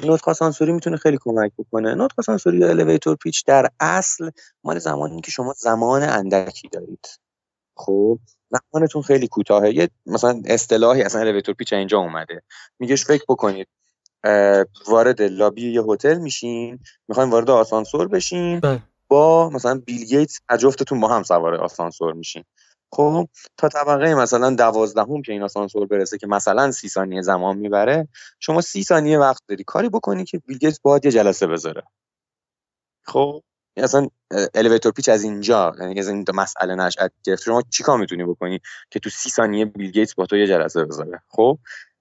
نطق آسانسوری می‌تونه خیلی کمک بکنه. نطق آسانسوری یا الیویتور پیچ در اصل مال زمانی که شما زمان اندکی دارید. خب زمانتون خیلی کوتاهه. یه مثلا اصطلاحی اصلا الیویتور پیچ اینجا اومده. میگهش فکر بکنید. وارد لابی یه هتل میشین می‌خواین وارد آسانسور بشین بله. با مثلا بیل گیتس جفتتون با هم سوار آسانسور میشین. خب تا طبقه مثلا دوازدهم که این آسانسور برسه که مثلا سی ثانیه زمان می‌بره شما سی ثانیه وقت داری. کاری بکنی که بیل گیتس باید یه جلسه بذاره. خب اصلا elevator pitch از اینجا یعنی از این مسئله نشأت گرفت. شما چیکار می‌تونی بکنی که تو سی ثانیه بیل گیتس با تو یه جلسه بذاره؟ خب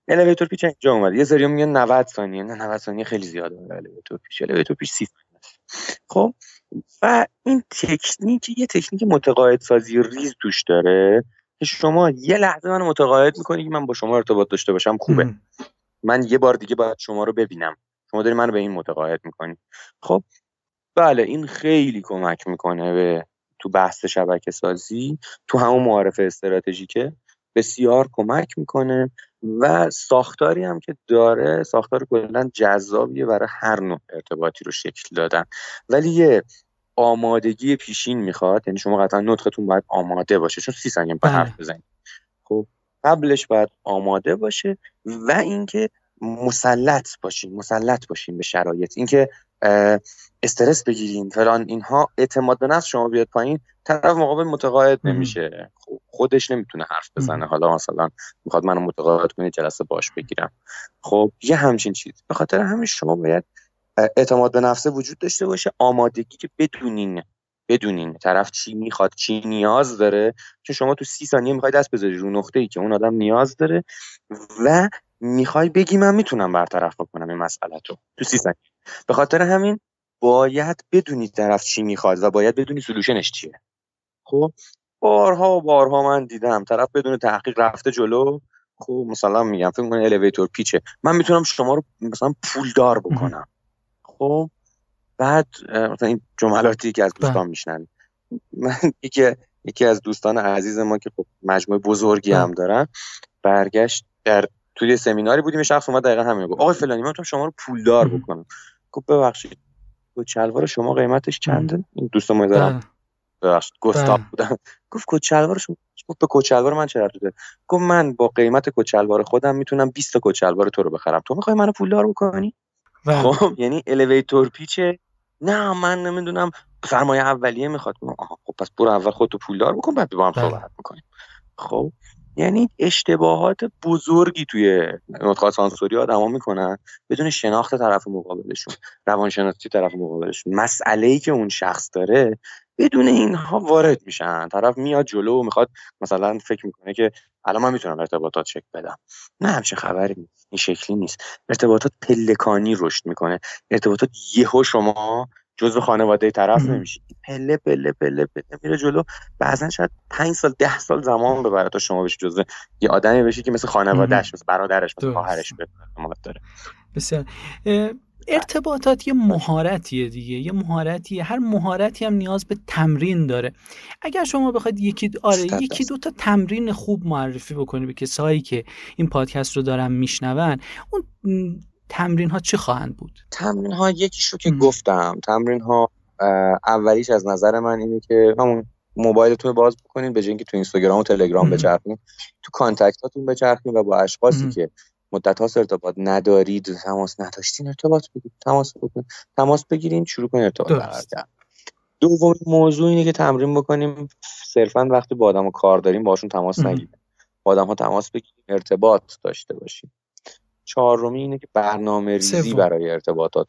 elevator pitch اینجا اومد. یه سری میگن 90 ثانیه. نه 90 ثانیه خیلی زیاده. elevator pitch elevator pitch 30 ثانیه خب و این تکنیک یه تکنیک متقاعد سازی ریز توش داره که شما یه لحظه من متقاعد می‌کنی که من با شما ارتباط داشته باشم خوبه. من یه بار دیگه باید شما رو ببینم. شما داری منو به این متقاعد می‌کنی. خب بله این خیلی کمک می‌کنه به تو بحث شبکه سازی تو همون معارف استراتژیکه. بسیار کمک می‌کنه و ساختاری هم که داره ساختار کلا جذابیه برای هر نوع ارتباطی رو شکل دادن. ولی یه آمادگی پیشین می‌خواد یعنی شما قطعا نطقتون باید آماده باشه چون سی ثانیه به حرف بله. بزنید خب قبلش باید آماده باشه و اینکه مسلط باشین مسلط باشین به شرایط. اینکه استرس بگیرین فلان اینها اعتماد به نفس شما بیاد پایین طرف مقابل متقاعد نمیشه. خودش نمی‌تونه حرف بزنه. حالا مثلا می‌خواد منو متقاعد کنه جلسه باش بگیرم. خب یه همچین چیز به خاطر همین شما باید اعتماد به نفسه وجود داشته باشه. آمادگی که بدونین بدونین طرف چی می‌خواد چی نیاز داره. چون شما تو سی ثانیه می‌خوای دست بذاری رو نقطه ای که اون آدم نیاز داره و می‌خوای بگی من می‌تونم برطرف بکنم این مسئله تو تو سی ثانیه. به خاطر همین باید بدونی طرف چی می‌خواد و باید بدونی سلوشنش چیه. خب بارها و بارها من دیدم طرف بدون تحقیق رفته جلو. خب مثلا میگم فکر کنم الیویتور پیچه. من می‌تونم شما رو مثلا پولدار بکنم. خب بعد مثلا این جملاتی که از بله. دوستان میشنن من *laughs* یکی یکی از دوستان عزیز ما که خب مجموعه بزرگی هم بله. دارن برگشت در توی سمیناری بودیم شخص اومد دقیقا همین گفت. آقای فلانی من شما رو پولدار بکنم. گفت ببخشید. کچلوار شما قیمتش چنده؟ این دوست ما دارم ببخشید. گستاپ بودم. گفت کچلوار شما گفت به کچلوار من چه ربطی گفت من با قیمت کچلوار خودم می‌تونم 20 تا کچلوار تو رو بخرم. تو می‌خوای منو پولدار بکنی؟ بله. خب یعنی الیویتور پیچه؟ نه من نمی‌دونم. سرمایه اولیه می‌خواد. خب پس برو اول خودتو پولدار بکن بعد با هم بله. صحبت می‌کنیم. خب یعنی اشتباهات بزرگی توی نطق سانسوری آدما می‌کنن بدون شناخت طرف مقابلشون روانشناسی طرف مقابلشون. مسئله ای که اون شخص داره بدون اینها وارد میشن. طرف میاد جلو و می‌خواد مثلا فکر می‌کنه که الان من می‌تونم ارتباطات شکل بدم. نه همچه خبری نیست. این شکلی نیست. ارتباطات پلکانی رشد می‌کنه. ارتباطات یهو شما جزء خانواده طرف نمیشی. پله پله پله پله میره جلو. بعضا شاید پنج سال ده سال زمان ببره تا شما بشی جزء یه آدمی بشی که مثل خانوادهش مثل برادرش مثل خواهرش داره. بسیار. ارتباطات یه مهارتیه دیگه. یه مهارتیه. هر مهارتی هم نیاز به تمرین داره. اگر شما بخواید یکی آره یکی دو تا تمرین خوب معرفی بکنی به کسایی که این پادکست رو دارن میشنون اون تمرین ها چه خواهند بود؟ تمرین ها یکیش رو که گفتم. تمرین ها اولیش از نظر من اینه که همون موبایلتون باز بکنین به که تو اینستاگرام و تلگرام بچرخین تو کانتکتاتون بچرخین و با اشخاصی که مدت هاست ارتباط ندارید تماس نداشتین ارتباط بگیرید تماس بکنید تماس بگیرین شروع کنید ارتباط برقرار کردن. دومین موضوع اینه که تمرین بکنیم. صرفا وقتی با آدم کار داریم باشون تماس نگیریم. با آدم ها تماس بگیریم ارتباط داشته باشیم. چهارمی اینه که برنامه ریزی برای ارتباطات.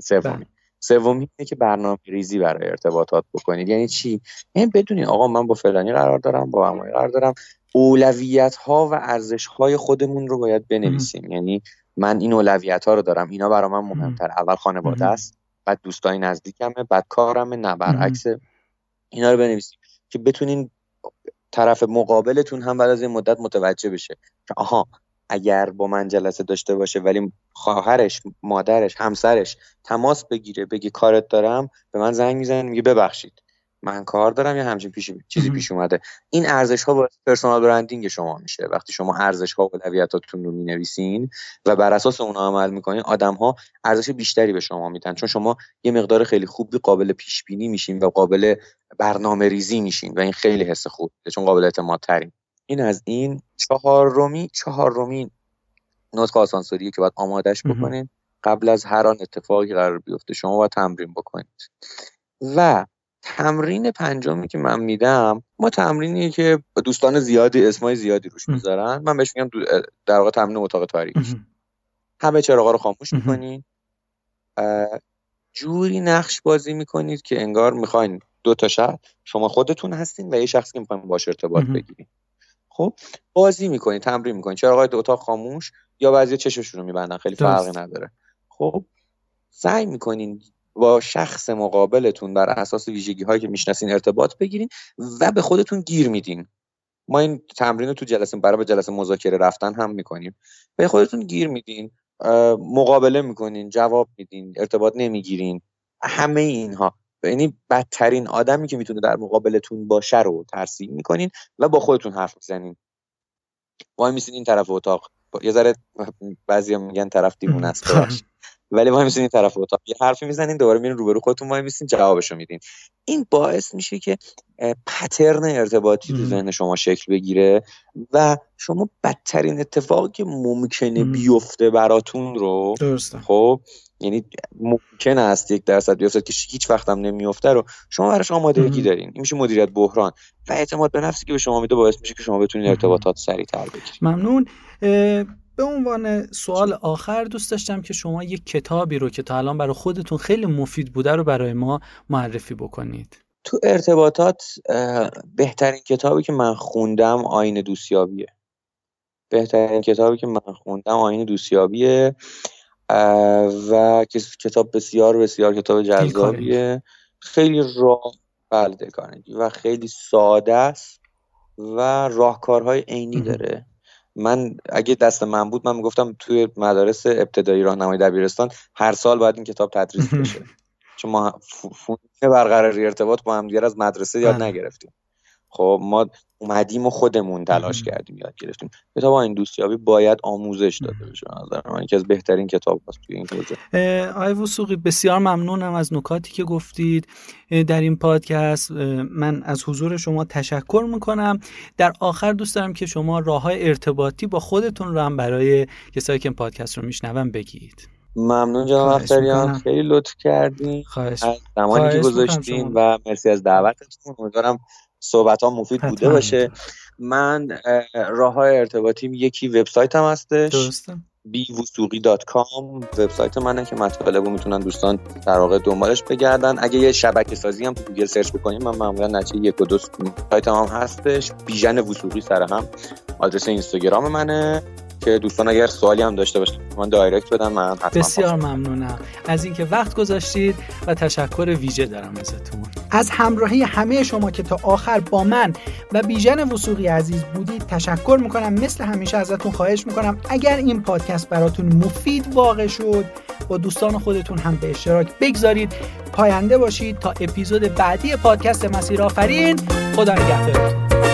سومی بله. سومی اینه که برنامه ریزی برای ارتباطات بکنید. یعنی چی؟ یعنی بدونید آقا من با فلانی قرار دارم با همایی قرار دارم. اولویت ها و ارزش های خودمون رو باید بنویسیم. یعنی من این اولویت ها رو دارم. اینا برای من مهمتر اول خانواده است بعد دوستای نزدیکمه بعد کارمه نه برعکس اینا رو بنویسیم که بتونین طرف مقابلتون هم بعد از این مدت متوجه بشه که آها اگر با من جلسه داشته باشه ولی خواهرش مادرش همسرش تماس بگیره بگی کارت دارم به من زنگ می‌زنه میگه ببخشید. من کار دارم یا همچین پیش چیزی پیش اومده. این ارزش ها باعث پرسونال برندینگ شما میشه. وقتی شما ارزش ها و اولویتاتتون رو می‌نویسین و بر اساس اون عمل می‌کنین آدم ها ارزش بیشتری به شما میدن. چون شما یه مقدار خیلی خوبی قابل پیش بینی میشین و قابل برنامه ریزی میشین و این خیلی حس خوبه چون قابل اعتماد ترین این از این. چهارمی چهارمی نطق آسانسوری که باید آمادش بکنین. قبل از هر آن اتفاقی قرار بیفته شما باید تمرین بکنید. و تمرین پنجمی که من میدم ما تمرینی که دوستان زیادی اسمای زیادی روش می‌ذارن. من بهش میگم در واقع تمرین اتاق تاریک. همه چراغا رو خاموش می‌کنین. جوری نقش بازی می‌کنید که انگار می‌خواین دو تا شب شما خودتون هستین و یه شخصی که می‌خواین باش ارتباط بگیرین. خب بازی می‌کنین تمرین می‌کنین. چراغای دو اتاق خاموش یا بعضی چشمشون رو میبندن خیلی فرقی نداره. خب سعی می‌کنین با شخص مقابلتون بر اساس ویژگی هایی که می‌شناسین ارتباط بگیرین و به خودتون گیر میدین. ما این تمرین رو تو جلسه برای به جلسه مذاکره رفتن هم می‌کنیم. به خودتون گیر میدین مقابله می‌کنین جواب میدین ارتباط نمی‌گیرین. همه اینها. یعنی بدترین آدمی که می‌تونه در مقابلتون باشه رو ترسیم می‌کنین و با خودتون حرف می‌زنین. وای میسین این طرف اتاق. یه ذره بعضیا میگن طرف دیوونه است. *laughs* ولی ما میسین این طرف اتاق. یه حرفی می‌زنین دوباره میرین روبرو خودتون وای میسین جوابشو میدین. این باعث میشه که پترن ارتباطی تو ذهن شما شکل بگیره و شما بدترین اتفاقی که ممکنه بیفته براتون رو درسته. خب یعنی ممکن است یک درصد بیفته که هیچ وقت هم نمیفته رو شما براش آمادگی دارین. این میشه مدیریت بحران. و اعتماد به نفسی که به شما میده باعث میشه که شما بتونید ارتباطات سریعتر بگیرید. ممنون. به عنوان سوال آخر دوست داشتم که شما یک کتابی رو که تا الان برای خودتون خیلی مفید بوده رو برای ما معرفی بکنید. تو ارتباطات بهترین کتابی که من خوندم آین دوستیابیه. بهترین کتابی که من خوندم آیین دوستیابیه و کتاب بسیار بسیار کتاب جذابیه. خیلی راه بله و خیلی ساده است و راهکارهای عینی داره. من اگه دست من بود من می‌گفتم توی مدارس ابتدایی راهنمایی دبیرستان هر سال باید این کتاب تدریس *laughs* بشه چون ما function برقراری ارتباط با هم از مدرسه یاد بله. نگرفتیم خب ما اومدیم و خودمون تلاش کردیم یاد گرفتیم. کتاب این دوستیابی باید آموزش داده بشه نظر من. یکی از بهترین کتاب هست توی این حوزه. آقای وسوقی بسیار ممنونم از نکاتی که گفتید در این پادکست. من از حضور شما تشکر می‌کنم. در آخر دوست دارم که شما راه های ارتباطی با خودتون رو هم برای کسایی که این پادکست رو میشنون بگید ممنون جناب اختریان. خیلی لطف کردین. از زمانی که گذاشتین و مرسی از دعوتتون. امیدوارم صحبت ها مفید بوده باشه. من راه های ارتباطیم یکی وبسایت هم هستش. درسته. بیوسوقی.com وبسایت منه که مطالب رو می‌تونن دوستان در واقع دنبالش بگردن. اگه یه شبکه سازی هم تو گوگل search بکنیم من معمولا نتیجه یک و دو سایت هم هستش. بیژن وثوقی سر هم. آدرس اینستاگرام منه. که دوستان اگر سوالی هم داشته باشن من direct بدن من حتما بسیار ممنونم. از اینکه وقت گذاشتید و تشکر ویژه دارم ازتون. از همراهی همه شما که تا آخر با من و بیژن وسوقی عزیز بودید تشکر می‌کنم. مثل همیشه ازتون خواهش می‌کنم اگر این پادکست براتون مفید واقع شد با دوستان خودتون هم به اشتراک بگذارید. پاینده باشید تا اپیزود بعدی پادکست مسیر آفرین خدا نگهدارتون.